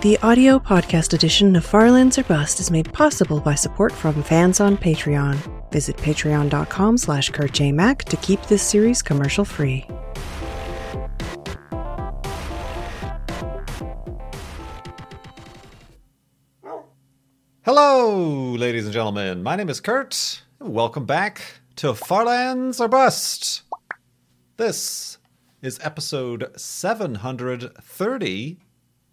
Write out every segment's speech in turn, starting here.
The audio podcast edition of Farlands or Bust is made possible by support from fans on Patreon. Visit patreon.com slash kurtjmac to keep this series commercial free. Hello, ladies and gentlemen. My name is Kurt. Welcome back to Farlands or Bust. This is episode 730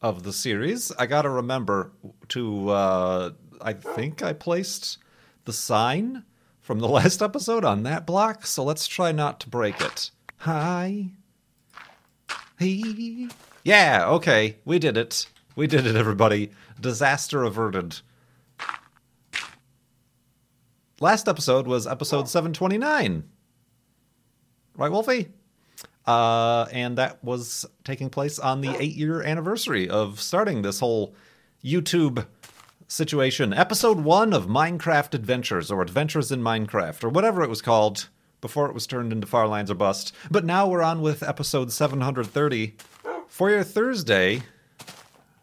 of the series. I gotta remember to, uh, I think I placed the sign from the last episode on that block, so let's try not to break it. Hi. Hey. Yeah, okay, we did it. We did it, everybody. Disaster averted. Last episode was episode 729. Right, Wolfie? Uh, and that was taking place on the eight year anniversary of starting this whole YouTube situation. Episode one of Minecraft Adventures, or Adventures in Minecraft, or whatever it was called before it was turned into Farlands or Bust. But now we're on with episode 730 for your Thursday,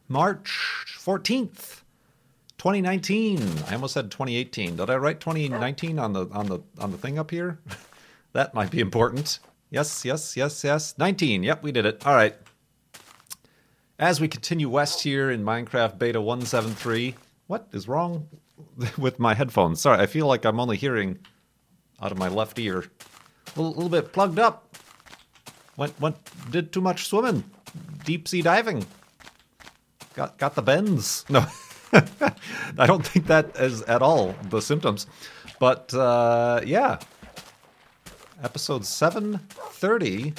March 14th. 2019. I almost said 2018. Did I write 2019 on the on the on the thing up here? that might be important. Yes, yes, yes, yes. 19. Yep, we did it. All right. As we continue west here in Minecraft Beta 173, what is wrong with my headphones? Sorry, I feel like I'm only hearing out of my left ear. A little, little bit plugged up. Went went did too much swimming. Deep sea diving. Got got the bends. No. I don't think that is at all the symptoms. But uh, yeah, episode 730.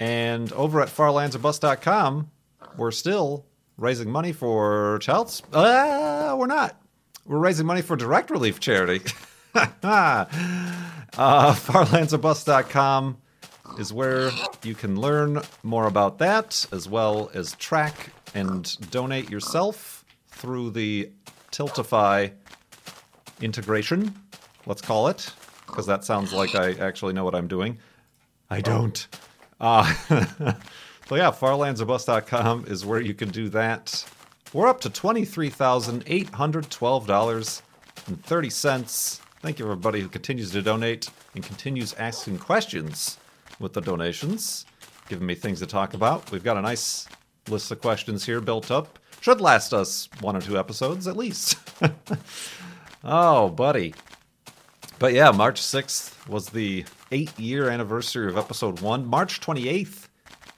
And over at farlandsorbust.com, we're still raising money for child's. Uh, we're not. We're raising money for direct relief charity. uh, farlandsorbust.com is where you can learn more about that, as well as track and donate yourself through the Tiltify integration, let's call it, because that sounds like I actually know what I'm doing. I don't. Uh, so yeah, farlandsorbust.com is where you can do that. We're up to $23,812.30. Thank you, everybody who continues to donate and continues asking questions with the donations, giving me things to talk about. We've got a nice list of questions here built up. Should last us one or two episodes at least. oh, buddy. But yeah, March 6th was the eight year anniversary of episode one. March 28th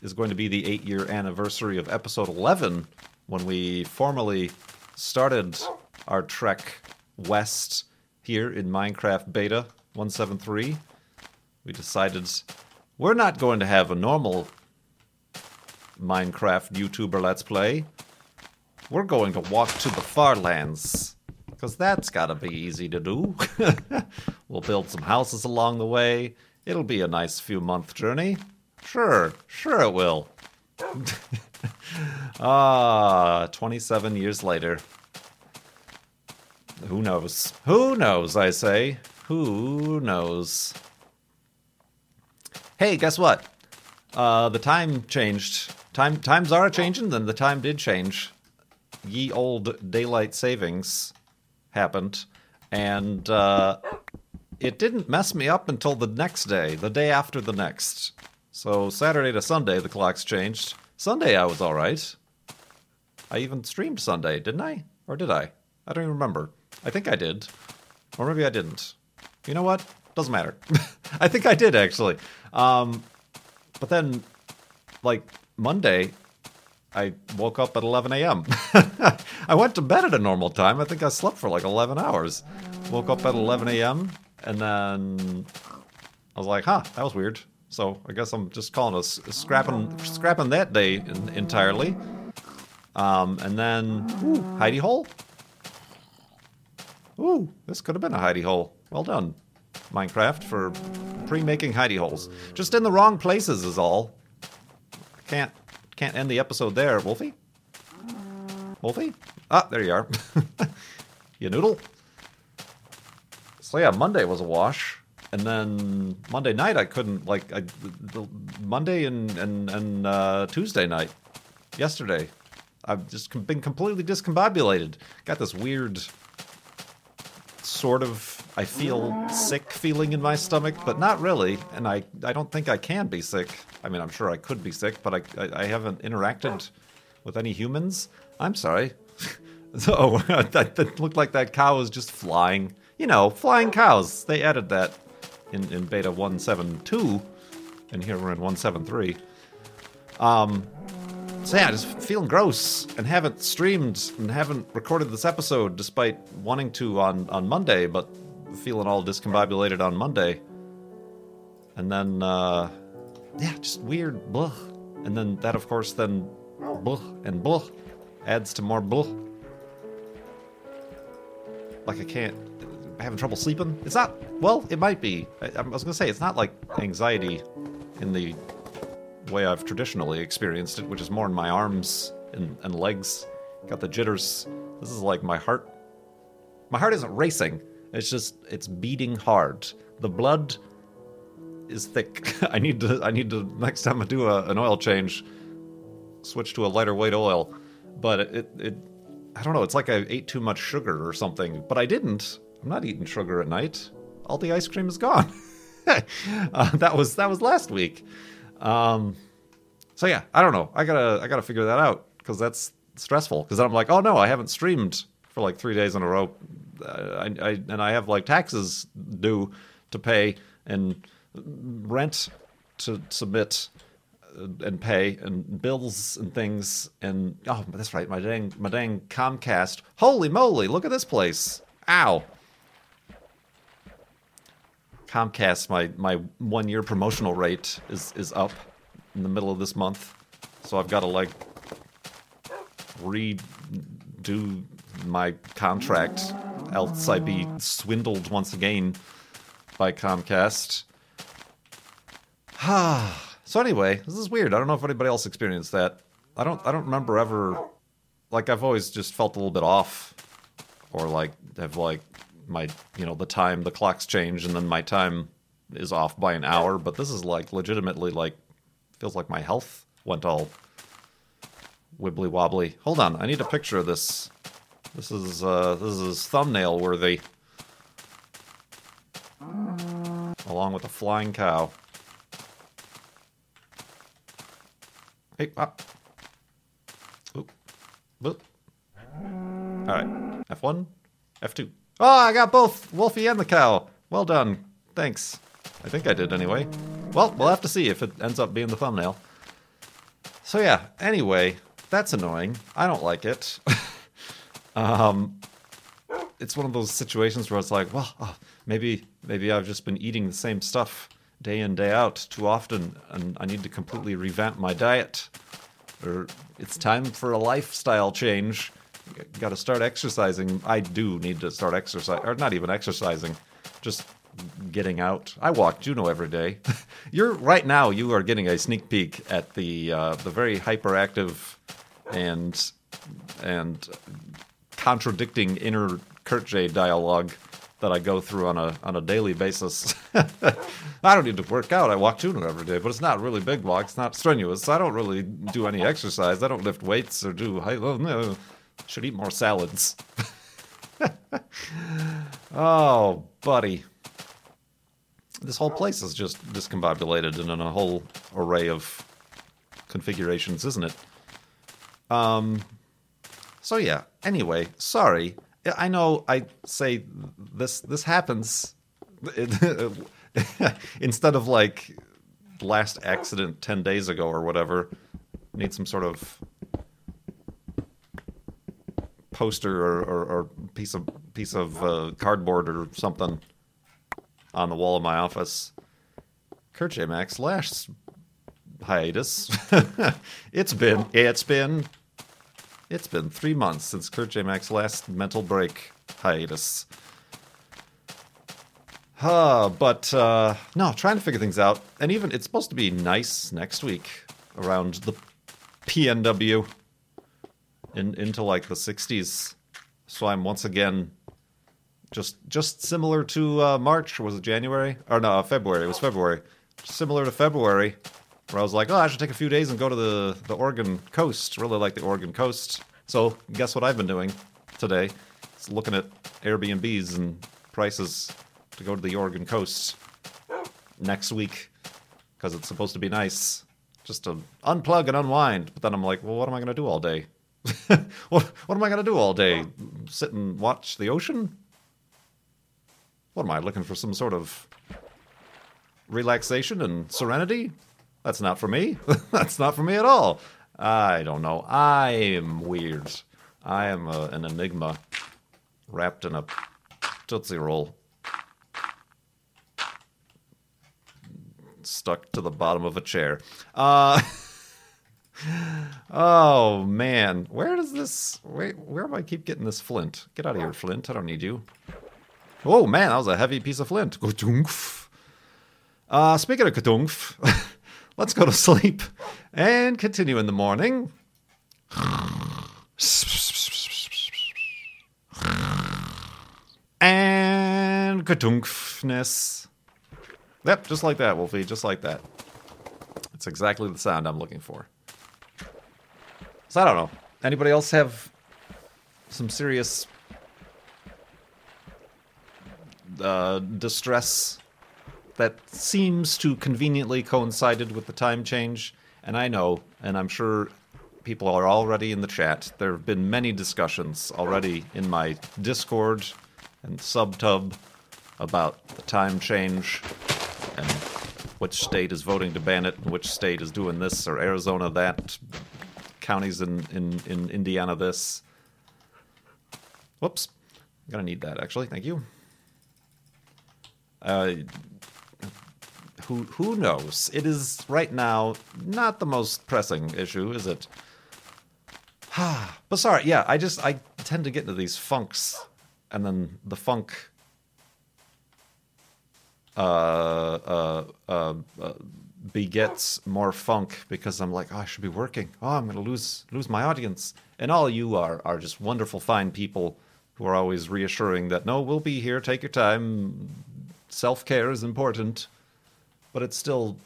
is going to be the eight year anniversary of episode 11 when we formally started our trek west here in Minecraft Beta 173. We decided we're not going to have a normal Minecraft YouTuber Let's Play. We're going to walk to the far lands. Because that's gotta be easy to do. we'll build some houses along the way. It'll be a nice few month journey. Sure, sure it will. ah, 27 years later. Who knows? Who knows, I say? Who knows? Hey, guess what? Uh, the time changed. Time times are changing, then the time did change. Ye old daylight savings happened, and uh, it didn't mess me up until the next day, the day after the next. So Saturday to Sunday, the clocks changed. Sunday, I was all right. I even streamed Sunday, didn't I? Or did I? I don't even remember. I think I did, or maybe I didn't. You know what? Doesn't matter. I think I did actually. Um, but then, like Monday, I woke up at 11 a.m. I went to bed at a normal time. I think I slept for like 11 hours. Woke up at 11 a.m. and then I was like, "Huh, that was weird." So I guess I'm just calling us scrapping scrapping that day in, entirely. Um, and then ooh, hidey hole. Ooh, this could have been a hidey hole. Well done, Minecraft, for pre-making hidey holes. Just in the wrong places is all. Can't can't end the episode there, Wolfie. Wolfie? Ah, there you are. you noodle. So yeah, Monday was a wash, and then Monday night I couldn't like I, the, Monday and and and uh, Tuesday night, yesterday, I've just been completely discombobulated. Got this weird sort of I feel sick feeling in my stomach, but not really. And I, I don't think I can be sick. I mean, I'm sure I could be sick, but I, I, I haven't interacted with any humans. I'm sorry. so that, that looked like that cow was just flying. You know, flying cows. They added that in, in beta 172, and here we're in 173. Um, so yeah, just feeling gross and haven't streamed and haven't recorded this episode despite wanting to on, on Monday, but feeling all discombobulated on Monday. And then, uh, yeah, just weird, blah. And then that, of course, then blah and blah adds to more blah. Like I can't, having trouble sleeping. It's not, well, it might be. I, I was gonna say, it's not like anxiety in the way I've traditionally experienced it, which is more in my arms and, and legs. Got the jitters. This is like my heart. My heart isn't racing. It's just it's beating hard. The blood is thick. I need to. I need to next time I do a, an oil change, switch to a lighter weight oil. But it, it, I don't know. It's like I ate too much sugar or something. But I didn't. I'm not eating sugar at night. All the ice cream is gone. uh, that was that was last week. Um, so yeah, I don't know. I gotta I gotta figure that out because that's stressful. Because I'm like, oh no, I haven't streamed for like three days in a row. I, I and I have like taxes due to pay and rent to submit uh, and pay and bills and things. And oh that's right my dang my dang Comcast. Holy moly look at this place. Ow. Comcast, my my one year promotional rate is is up in the middle of this month, so I've got to like redo my contract, else I'd be swindled once again by Comcast. so anyway, this is weird. I don't know if anybody else experienced that. I don't. I don't remember ever. Like I've always just felt a little bit off, or like have like my you know the time the clocks change and then my time is off by an hour but this is like legitimately like feels like my health went all wibbly wobbly hold on i need a picture of this this is uh this is thumbnail worthy along with a flying cow hey up Oop. Boop. all right f1 f2 Oh, I got both Wolfie and the cow. Well done. Thanks. I think I did anyway. Well, we'll have to see if it ends up being the thumbnail. So yeah, anyway, that's annoying. I don't like it. um, it's one of those situations where it's like, well, oh, maybe maybe I've just been eating the same stuff day in day out too often, and I need to completely revamp my diet, or it's time for a lifestyle change got to start exercising. I do need to start exercise, or not even exercising, just getting out. I walk Juno every day. You're right now. You are getting a sneak peek at the uh, the very hyperactive and and contradicting inner Kurt J dialogue that I go through on a on a daily basis. I don't need to work out. I walk Juno every day, but it's not really big walk. It's not strenuous. I don't really do any exercise. I don't lift weights or do. I, oh, no. Should eat more salads. oh, buddy. This whole place is just discombobulated and in a whole array of configurations, isn't it? Um. So yeah. Anyway, sorry. I know I say this. This happens instead of like last accident ten days ago or whatever. Need some sort of poster or, or, or piece of piece of uh, cardboard or something on the wall of my office. Kurt J. Mac's last hiatus. it's been it's been it's been three months since Kurt J. Mac's last mental break hiatus. Uh, but uh, no, trying to figure things out. And even it's supposed to be nice next week around the PNW in, into like the 60s. So I'm once again just just similar to uh, March. Was it January? Or no, February. It was February. Similar to February. Where I was like, oh, I should take a few days and go to the, the Oregon coast. Really like the Oregon coast. So, guess what I've been doing today? It's looking at Airbnbs and prices to go to the Oregon coast next week because it's supposed to be nice just to unplug and unwind. But then I'm like, well, what am I going to do all day? what, what am I going to do all day? Sit and watch the ocean? What am I looking for? Some sort of relaxation and serenity? That's not for me. That's not for me at all. I don't know. I am weird. I am a, an enigma wrapped in a Tootsie Roll. Stuck to the bottom of a chair. Uh, oh, man. Where does this. Wait, where do I keep getting this flint? Get out of here, flint. I don't need you. Oh, man, that was a heavy piece of flint. Uh, speaking of Kadunkf, let's go to sleep and continue in the morning. And Kadunkfness. Yep, just like that, Wolfie, just like that. It's exactly the sound I'm looking for. So I don't know. Anybody else have some serious uh, distress that seems to conveniently coincided with the time change. And I know, and I'm sure people are already in the chat. There have been many discussions already in my Discord and subtub about the time change and which state is voting to ban it and which state is doing this or Arizona that, counties in, in, in Indiana this. Whoops. I'm going to need that actually. Thank you. Uh, who who knows? It is right now not the most pressing issue, is it? but sorry, yeah, I just I tend to get into these funks, and then the funk uh, uh, uh, uh, begets more funk because I'm like, oh, I should be working. Oh, I'm going to lose lose my audience. And all you are are just wonderful, fine people who are always reassuring that no, we'll be here. Take your time. Self care is important, but it's still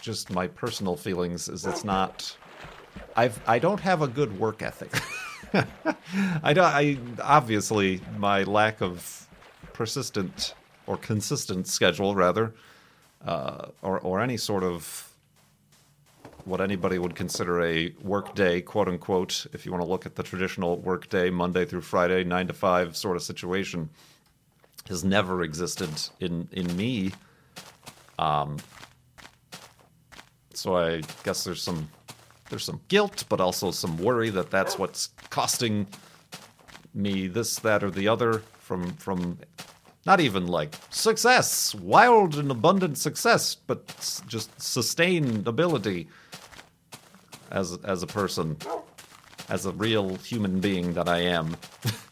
just my personal feelings. Is it's not. I've I don't have a good work ethic. I don't. I obviously my lack of persistent or consistent schedule, rather, uh, or or any sort of what anybody would consider a work day, quote unquote, if you want to look at the traditional work day, Monday through Friday, nine to five sort of situation, has never existed in in me. Um, so I guess there's some there's some guilt, but also some worry that that's what's costing me this, that, or the other from from not even like success, wild and abundant success, but just sustainability as as a person, as a real human being that I am.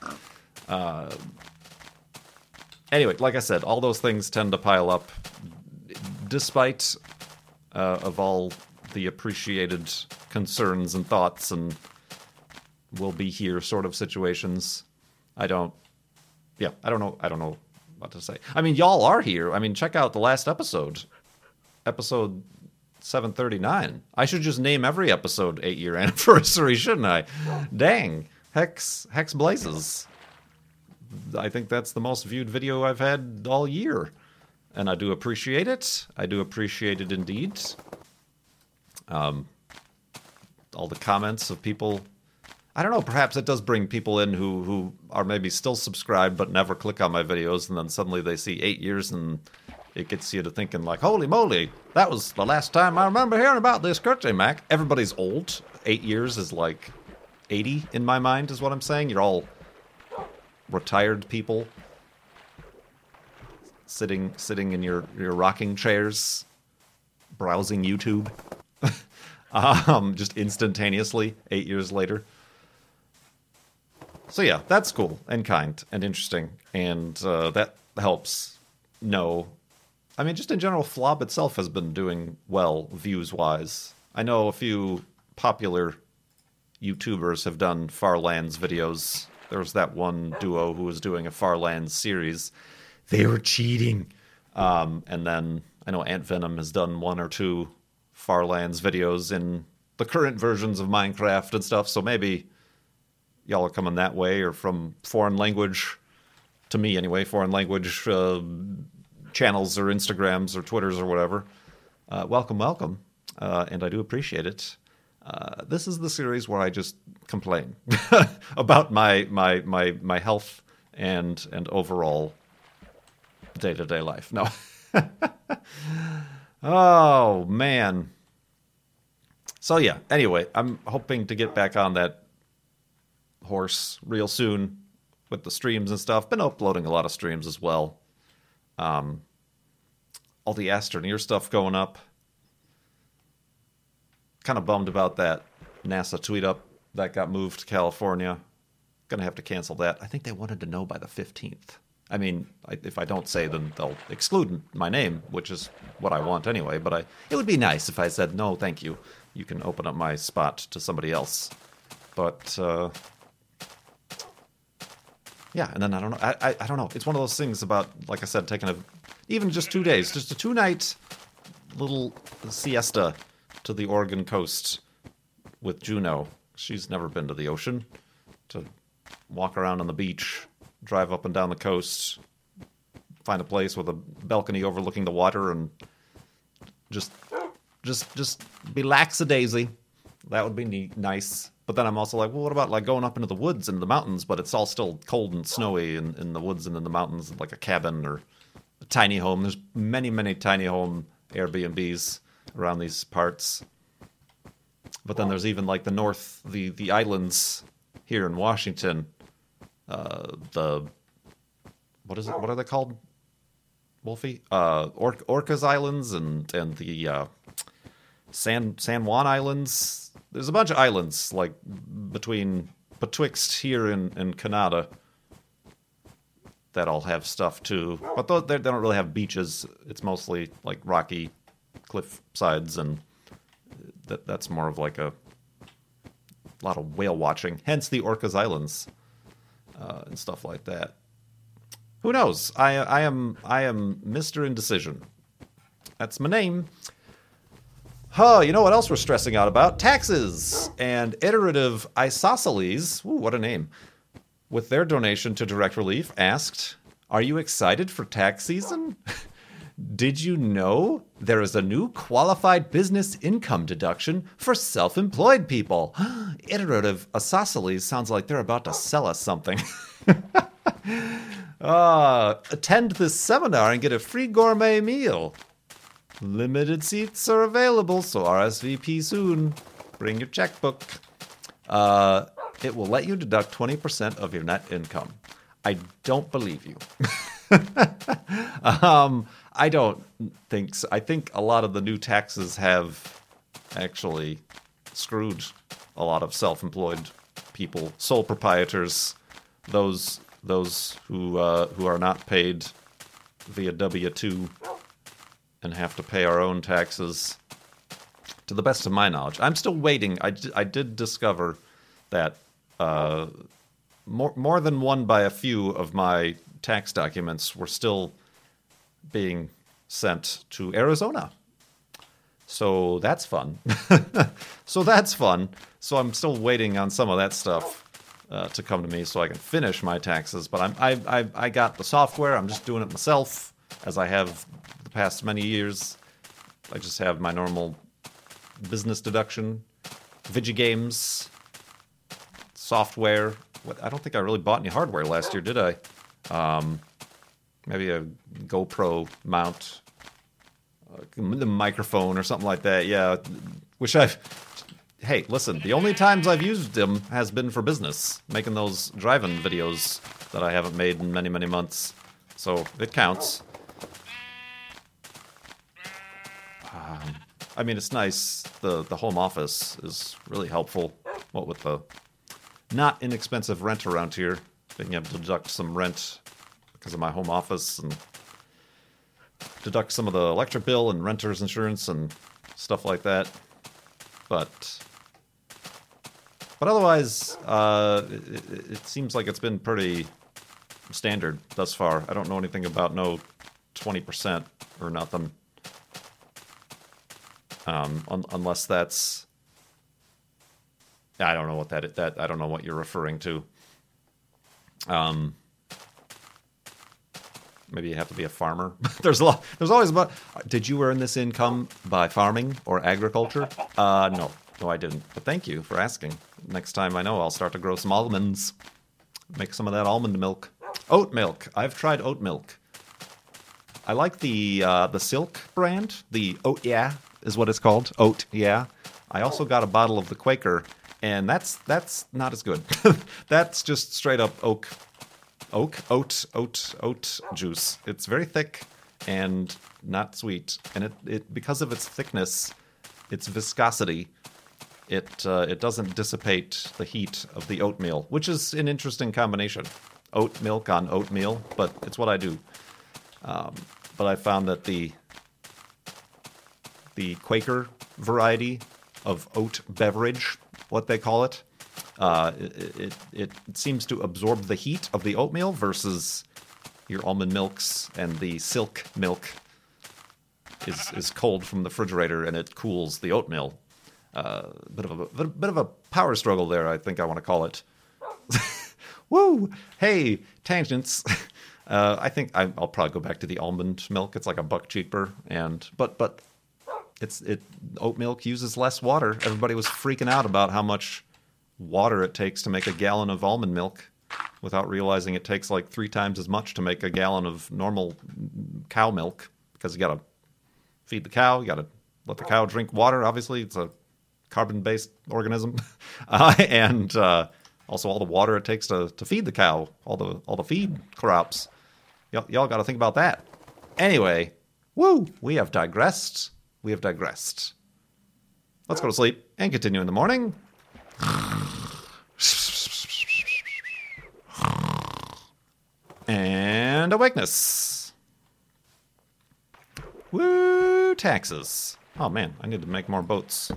uh, anyway, like I said, all those things tend to pile up, despite uh, of all the appreciated concerns and thoughts and will be here sort of situations. I don't. Yeah, I don't know. I don't know what to say. I mean, y'all are here. I mean, check out the last episode, episode 739. I should just name every episode eight year anniversary, shouldn't I? Dang. Hex Hex Blazes. I think that's the most viewed video I've had all year. And I do appreciate it. I do appreciate it indeed. Um, all the comments of people. I don't know. Perhaps it does bring people in who who are maybe still subscribed but never click on my videos, and then suddenly they see eight years, and it gets you to thinking like, "Holy moly, that was the last time I remember hearing about this Kurt J. Mac." Everybody's old. Eight years is like eighty in my mind, is what I'm saying. You're all retired people sitting sitting in your your rocking chairs, browsing YouTube. um, just instantaneously eight years later. So yeah, that's cool and kind and interesting, and uh, that helps know. I mean, just in general, Flob itself has been doing well views wise. I know a few popular YouTubers have done Farlands videos. There was that one duo who was doing a Farlands series. They were cheating. Um, and then I know Ant Venom has done one or two Farlands videos in the current versions of Minecraft and stuff. So maybe y'all are coming that way or from foreign language, to me anyway, foreign language uh, channels or Instagrams or Twitters or whatever. Uh, welcome, welcome. Uh, and I do appreciate it. Uh, this is the series where I just complain about my my my my health and and overall day to day life. No. oh man. So yeah. Anyway, I'm hoping to get back on that horse real soon with the streams and stuff. Been uploading a lot of streams as well. Um, all the Astroneer stuff going up. Kind of bummed about that NASA tweet up that got moved to California. Gonna have to cancel that. I think they wanted to know by the 15th. I mean, I, if I don't say, then they'll exclude my name, which is what I want anyway. But I, it would be nice if I said, no, thank you. You can open up my spot to somebody else. But uh, yeah, and then I don't know. I, I, I don't know. It's one of those things about, like I said, taking a even just two days, just a two night little siesta to the Oregon coast with Juno. She's never been to the ocean. To walk around on the beach, drive up and down the coast, find a place with a balcony overlooking the water, and just just just be lackadaisy. That would be neat, nice. But then I'm also like, well, what about like going up into the woods and the mountains, but it's all still cold and snowy in, in the woods and in the mountains, like a cabin or a tiny home. There's many, many tiny home Airbnbs around these parts. But then there's even like the north, the the islands here in Washington. Uh, the what is it? What are they called? Wolfie, uh, Or- Orcas Islands and and the uh, San San Juan Islands. There's a bunch of islands like between betwixt here and, and Canada that all have stuff too. But they don't really have beaches. It's mostly like rocky cliff sides, and that that's more of like a lot of whale watching. Hence the Orcas Islands uh, and stuff like that. Who knows? I I am I am Mister Indecision. That's my name. Huh, you know what else we're stressing out about? Taxes and iterative isosceles. Ooh, what a name. With their donation to Direct Relief, asked, Are you excited for tax season? Did you know there is a new qualified business income deduction for self employed people? Iterative isosceles sounds like they're about to sell us something. uh, attend this seminar and get a free gourmet meal. Limited seats are available, so RSVP soon. Bring your checkbook. Uh, it will let you deduct 20% of your net income. I don't believe you. um, I don't think so. I think a lot of the new taxes have actually screwed a lot of self-employed people, sole proprietors, those those who uh, who are not paid via W two and have to pay our own taxes. To the best of my knowledge, I'm still waiting. I, d- I did discover that uh, more more than one by a few of my tax documents were still being sent to Arizona. So that's fun. so that's fun. So I'm still waiting on some of that stuff uh, to come to me so I can finish my taxes. But I'm I, I I got the software. I'm just doing it myself as I have the past many years. I just have my normal business deduction, Vigigames, software. What, I don't think I really bought any hardware last year, did I? Um, maybe a GoPro mount, uh, the microphone or something like that. Yeah, which I've. Hey, listen. The only times I've used them has been for business, making those driving videos that I haven't made in many, many months. So it counts. Um, I mean, it's nice. the The home office is really helpful. What with the not inexpensive rent around here, being able to deduct some rent because of my home office and deduct some of the electric bill and renter's insurance and stuff like that. But but otherwise, uh, it, it seems like it's been pretty standard thus far. I don't know anything about no twenty percent or nothing. um, un- unless that's I don't know what that that I don't know what you're referring to. Um, maybe you have to be a farmer. there's a lot. There's always about. Did you earn this income by farming or agriculture? Uh, no, no, I didn't. But thank you for asking. Next time I know, I'll start to grow some almonds. Make some of that almond milk. Oat milk. I've tried oat milk. I like the uh, the Silk brand. The Oat Yeah is what it's called. Oat Yeah. I also got a bottle of the Quaker, and that's that's not as good. that's just straight up oak, oak, oat, oat, oat juice. It's very thick and not sweet, and it, it because of its thickness, its viscosity, it uh, it doesn't dissipate the heat of the oatmeal, which is an interesting combination. Oat milk on oatmeal, but it's what I do. Um, but I found that the the Quaker variety of oat beverage, what they call it, uh, it, it, it seems to absorb the heat of the oatmeal versus your almond milks and the silk milk is is cold from the refrigerator and it cools the oatmeal. Uh, bit of a bit, of a power struggle there, I think I want to call it. Woo! Hey, tangents. Uh, I think I, will probably go back to the almond milk. It's like a buck cheaper, and but but it's it oat milk uses less water. Everybody was freaking out about how much water it takes to make a gallon of almond milk, without realizing it takes like three times as much to make a gallon of normal cow milk because you got to feed the cow, you got to let the cow drink water. Obviously, it's a carbon-based organism, uh, and uh, also all the water it takes to, to feed the cow, all the all the feed crops. Y'all, y'all got to think about that. Anyway, woo, we have digressed. We have digressed. Let's go to sleep and continue in the morning. And awakeness. Woo, taxes. Oh man, I need to make more boats.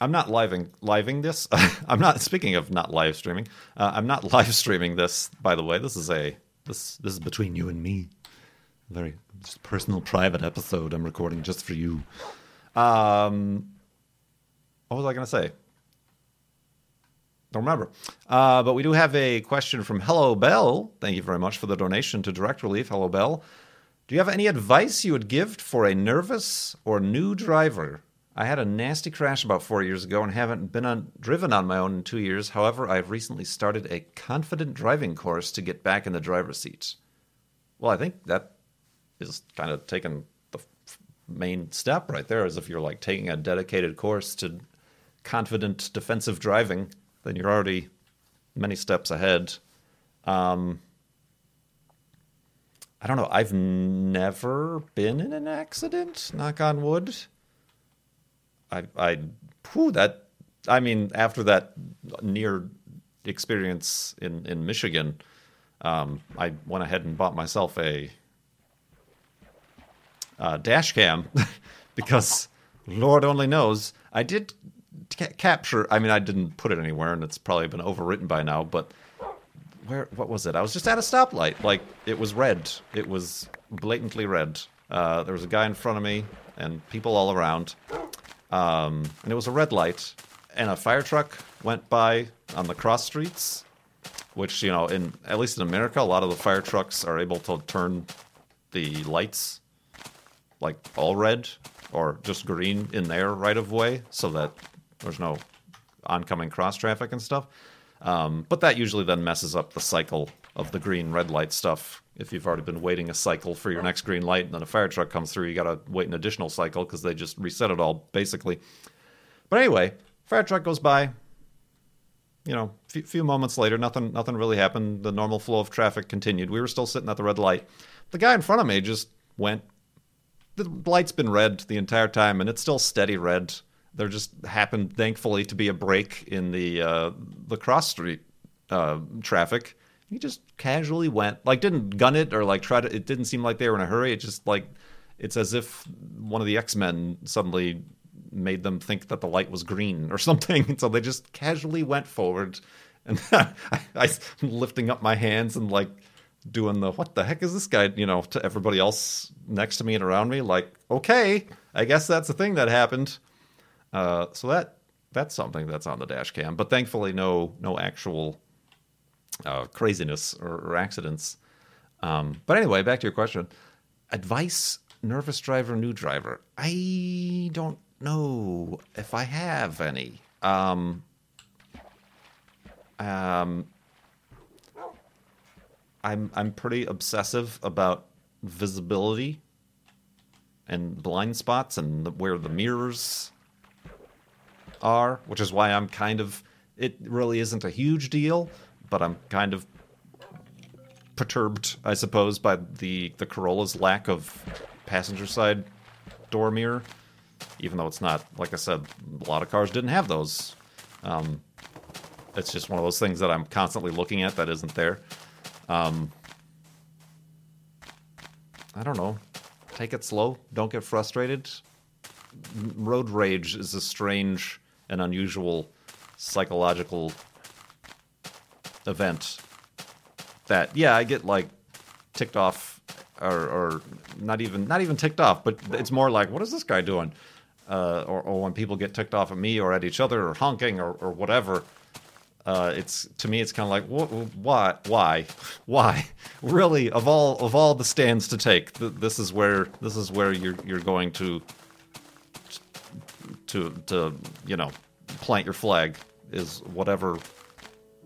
I'm not living living this. I'm not speaking of not live streaming. Uh, I'm not live streaming this. By the way, this is a this this is between you and me. Very personal, private episode. I'm recording just for you. Um, what was I to say? Don't remember. Uh, but we do have a question from Hello Bell. Thank you very much for the donation to Direct Relief. Hello Bell. Do you have any advice you would give for a nervous or new driver I had a nasty crash about four years ago and haven't been on, driven on my own in two years. However, I've recently started a confident driving course to get back in the driver's seat. Well, I think that is kind of taking the main step right there. As if you're like taking a dedicated course to confident defensive driving, then you're already many steps ahead. Um, I don't know. I've never been in an accident. Knock on wood. I, I, whew, that, I mean, after that near experience in, in Michigan, um, I went ahead and bought myself a uh, dash cam because Lord only knows I did ca- capture. I mean, I didn't put it anywhere, and it's probably been overwritten by now. But where? What was it? I was just at a stoplight. Like it was red. It was blatantly red. Uh, there was a guy in front of me and people all around. Um, and it was a red light, and a fire truck went by on the cross streets, which you know, in at least in America, a lot of the fire trucks are able to turn the lights like all red or just green in their right of way, so that there's no oncoming cross traffic and stuff. Um, but that usually then messes up the cycle of the green red light stuff. If you've already been waiting a cycle for your next green light and then a fire truck comes through, you got to wait an additional cycle because they just reset it all basically. But anyway, fire truck goes by. You know, few, few moments later, nothing nothing really happened. The normal flow of traffic continued. We were still sitting at the red light. The guy in front of me just went. The light's been red the entire time, and it's still steady red. There just happened, thankfully, to be a break in the uh, the cross street uh, traffic he just casually went, like didn't gun it or like try to. It didn't seem like they were in a hurry. It just like it's as if one of the X Men suddenly made them think that the light was green or something. so they just casually went forward, and I, I lifting up my hands and like doing the what the heck is this guy? You know, to everybody else next to me and around me. Like, okay, I guess that's the thing that happened. Uh, so that that's something that's on the dash cam. But thankfully, no no actual uh, craziness or, or accidents. Um, but anyway, back to your question. Advice: nervous driver, new driver. I don't know if I have any. Um, um, I'm I'm pretty obsessive about visibility and blind spots and the, where the mirrors are, which is why I'm kind of. It really isn't a huge deal, but I'm kind of perturbed, I suppose, by the the Corolla's lack of passenger side door mirror. Even though it's not, like I said, a lot of cars didn't have those. Um, it's just one of those things that I'm constantly looking at that isn't there. Um, I don't know. Take it slow. Don't get frustrated. Road rage is a strange and unusual psychological event that yeah i get like ticked off or, or not even not even ticked off but it's more like what is this guy doing? Uh, or, or when people get ticked off at me or at each other or honking or, or whatever uh, it's to me it's kind of like wh- why why why? Really of all of all the stands to take th- this is where this is where you're you're going to to to you know plant your flag is whatever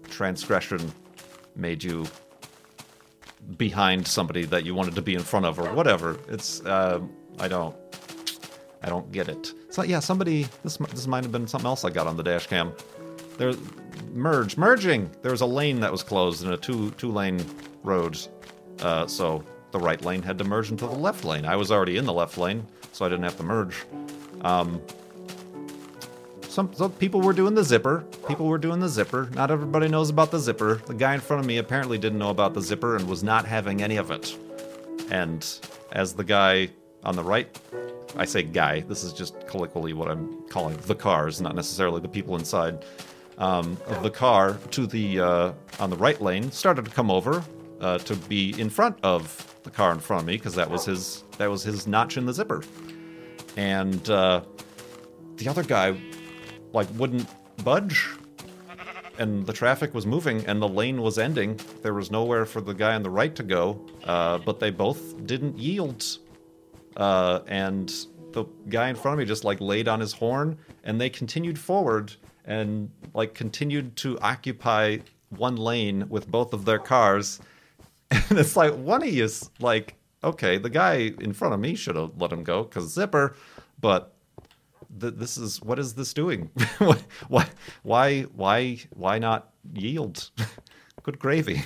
transgression made you behind somebody that you wanted to be in front of or whatever. It's uh, i don't i don't get it. So yeah somebody this this might have been something else i got on the dash cam. There merge merging! There was a lane that was closed in a two two lane road uh, so the right lane had to merge into the left lane. I was already in the left lane so i didn't have to merge. Um, some, some people were doing the zipper. People were doing the zipper. Not everybody knows about the zipper. The guy in front of me apparently didn't know about the zipper and was not having any of it. And as the guy on the right, I say guy, this is just colloquially what I'm calling the cars, not necessarily the people inside um, of the car, to the uh, on the right lane, started to come over uh, to be in front of the car in front of me because that was his that was his notch in the zipper, and uh, the other guy like wouldn't budge. And the traffic was moving and the lane was ending. There was nowhere for the guy on the right to go uh, but they both didn't yield. Uh, and the guy in front of me just like laid on his horn and they continued forward and like continued to occupy one lane with both of their cars. And it's like one of you is like okay the guy in front of me should have let him go because zipper but th- this is what is this doing? why why why why not yield? Good gravy.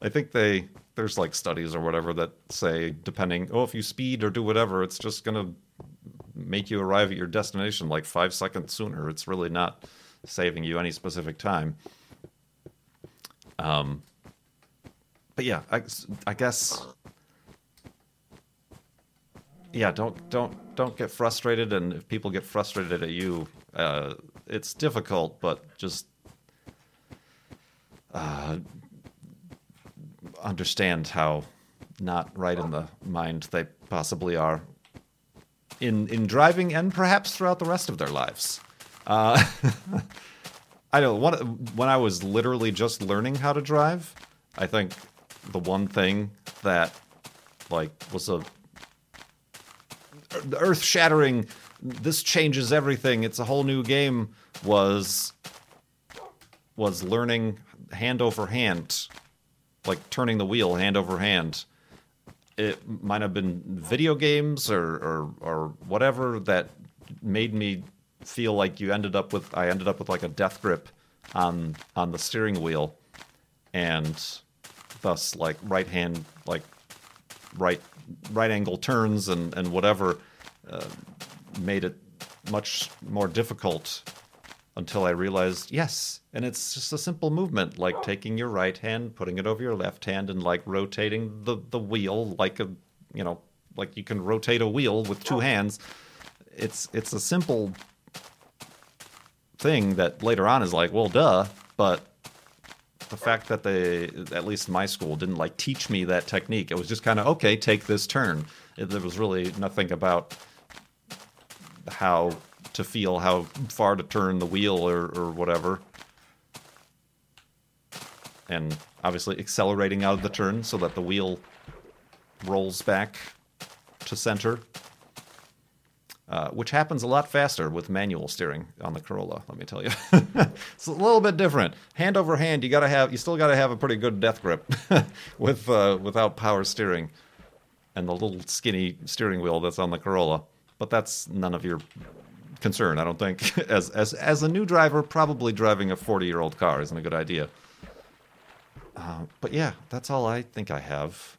I think they there's like studies or whatever that say depending oh if you speed or do whatever it's just gonna make you arrive at your destination like five seconds sooner. It's really not saving you any specific time. Um, but yeah, I, I guess yeah, don't don't don't get frustrated, and if people get frustrated at you, uh, it's difficult, but just uh, understand how not right in the mind they possibly are in in driving, and perhaps throughout the rest of their lives. Uh, I know one, when I was literally just learning how to drive, I think the one thing that like was a earth shattering this changes everything. It's a whole new game was was learning hand over hand like turning the wheel hand over hand. It might have been video games or, or or whatever that made me feel like you ended up with I ended up with like a death grip on on the steering wheel and thus like right hand like right right angle turns and and whatever uh, made it much more difficult until I realized yes, and it's just a simple movement like taking your right hand, putting it over your left hand, and like rotating the the wheel like a you know like you can rotate a wheel with two hands. It's it's a simple thing that later on is like well duh, but the fact that they, at least my school, didn't like teach me that technique. It was just kind of okay, take this turn. It, there was really nothing about how to feel, how far to turn the wheel or, or whatever. And obviously accelerating out of the turn so that the wheel rolls back to center uh, which happens a lot faster with manual steering on the Corolla. Let me tell you, it's a little bit different. Hand over hand, you gotta have, you still gotta have a pretty good death grip with uh, without power steering, and the little skinny steering wheel that's on the Corolla. But that's none of your concern, I don't think. as as as a new driver, probably driving a forty year old car isn't a good idea. Uh, but yeah, that's all I think I have.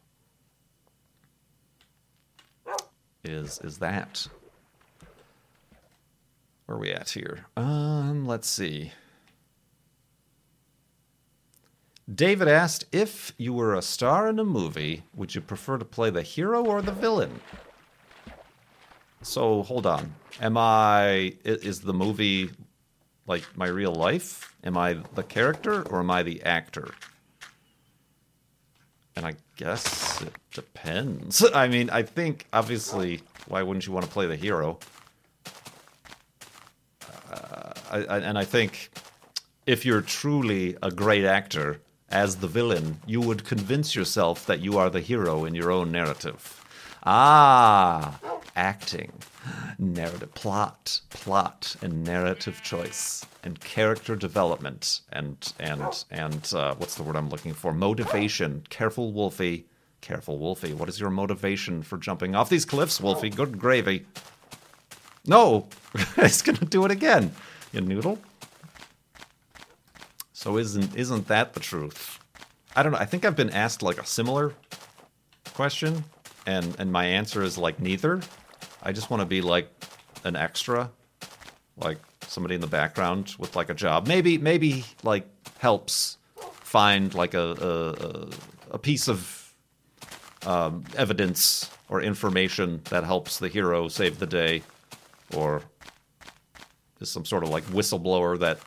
Is is that? Where are we at here? Um, let's see. David asked if you were a star in a movie, would you prefer to play the hero or the villain? So hold on. Am I is the movie like my real life? Am I the character or am I the actor? And I guess it depends. I mean, I think obviously why wouldn't you want to play the hero? I, and I think if you're truly a great actor as the villain, you would convince yourself that you are the hero in your own narrative. Ah, acting, narrative, plot, plot, and narrative choice, and character development, and and and uh, what's the word I'm looking for? Motivation. Careful, Wolfie. Careful, Wolfie. What is your motivation for jumping off these cliffs, Wolfie? Good gravy. No, he's gonna do it again you noodle. So isn't isn't that the truth? I don't know. I think I've been asked like a similar question, and and my answer is like neither. I just want to be like an extra, like somebody in the background with like a job. Maybe maybe like helps find like a a, a piece of um, evidence or information that helps the hero save the day, or some sort of like whistleblower that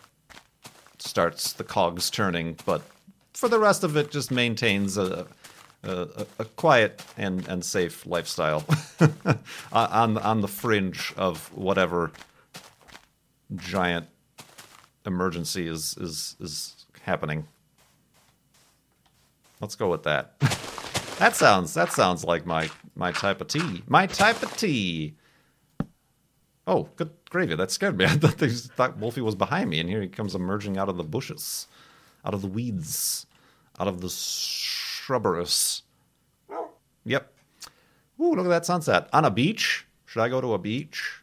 starts the cogs turning, but for the rest of it, just maintains a a, a quiet and, and safe lifestyle on on the fringe of whatever giant emergency is is is happening. Let's go with that. that sounds that sounds like my my type of tea. My type of tea. Oh, good gravy. That scared me. I thought they thought Wolfie was behind me, and here he comes emerging out of the bushes, out of the weeds, out of the shrubberous. Yep. Ooh, look at that sunset. On a beach? Should I go to a beach?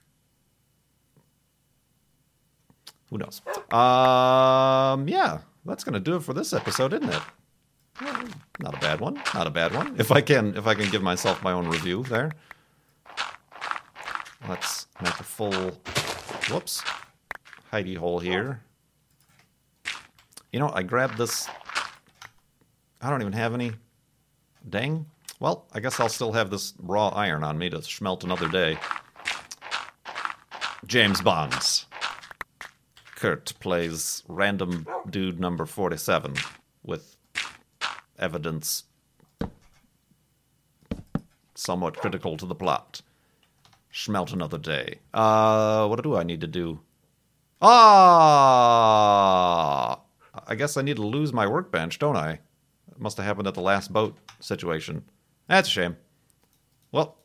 Who knows? Um, yeah, that's gonna do it for this episode, isn't it? Not a bad one. Not a bad one. If I can, if I can give myself my own review there. Let's make a full, whoops, hidey hole here. You know, I grabbed this. I don't even have any. Dang. Well, I guess I'll still have this raw iron on me to smelt another day. James Bonds. Kurt plays random dude number 47 with evidence somewhat critical to the plot. Schmelt another day. Uh, what do I need to do? Ah! I guess I need to lose my workbench, don't I? It must have happened at the last boat situation. That's a shame. Well,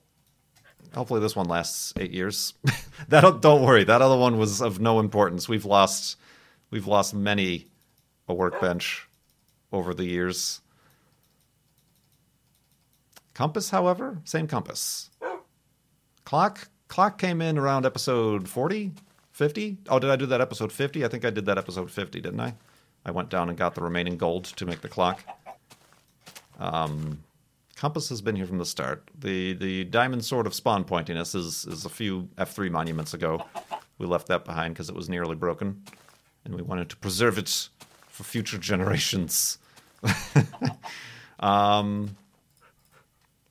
hopefully this one lasts eight years. that don't worry, that other one was of no importance. We've lost, we've lost many a workbench over the years. Compass, however, same compass. Clock clock came in around episode 40, 50. Oh, did I do that episode 50? I think I did that episode 50, didn't I? I went down and got the remaining gold to make the clock. Um, compass has been here from the start. The the diamond sword of spawn pointiness is is a few F3 monuments ago. We left that behind because it was nearly broken, and we wanted to preserve it for future generations. um,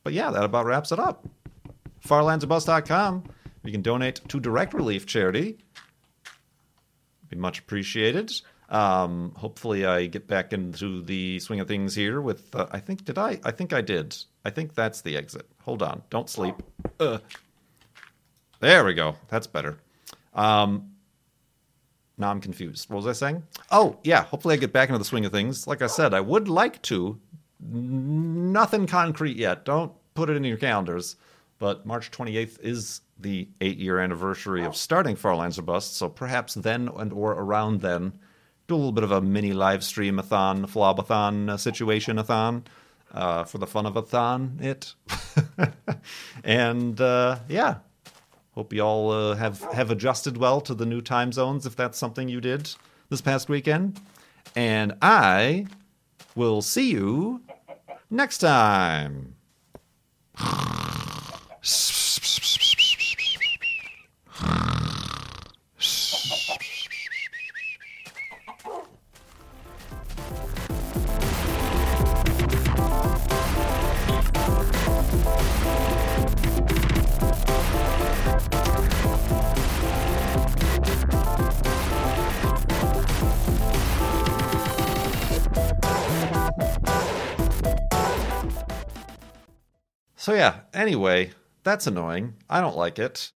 but yeah, that about wraps it up farlandsorbust.com. You can donate to Direct Relief Charity. Be much appreciated. Um, hopefully, I get back into the swing of things here. With uh, I think did I? I think I did. I think that's the exit. Hold on, don't sleep. There we go. That's better. Um, now I'm confused. What was I saying? Oh, yeah. Hopefully, I get back into the swing of things. Like I said, I would like to. Nothing concrete yet. Don't put it in your calendars. But March 28th is the eight-year anniversary of starting Far Lands or Bust. So perhaps then and or around then, do a little bit of a mini live stream a thon, flobathon uh, situation a thon. Uh, for the fun of a thon, it. and uh, yeah, Hope you all uh, have have adjusted well to the new time zones if that's something you did this past weekend. And I will see you next time. So yeah, anyway, that's annoying. I don't like it.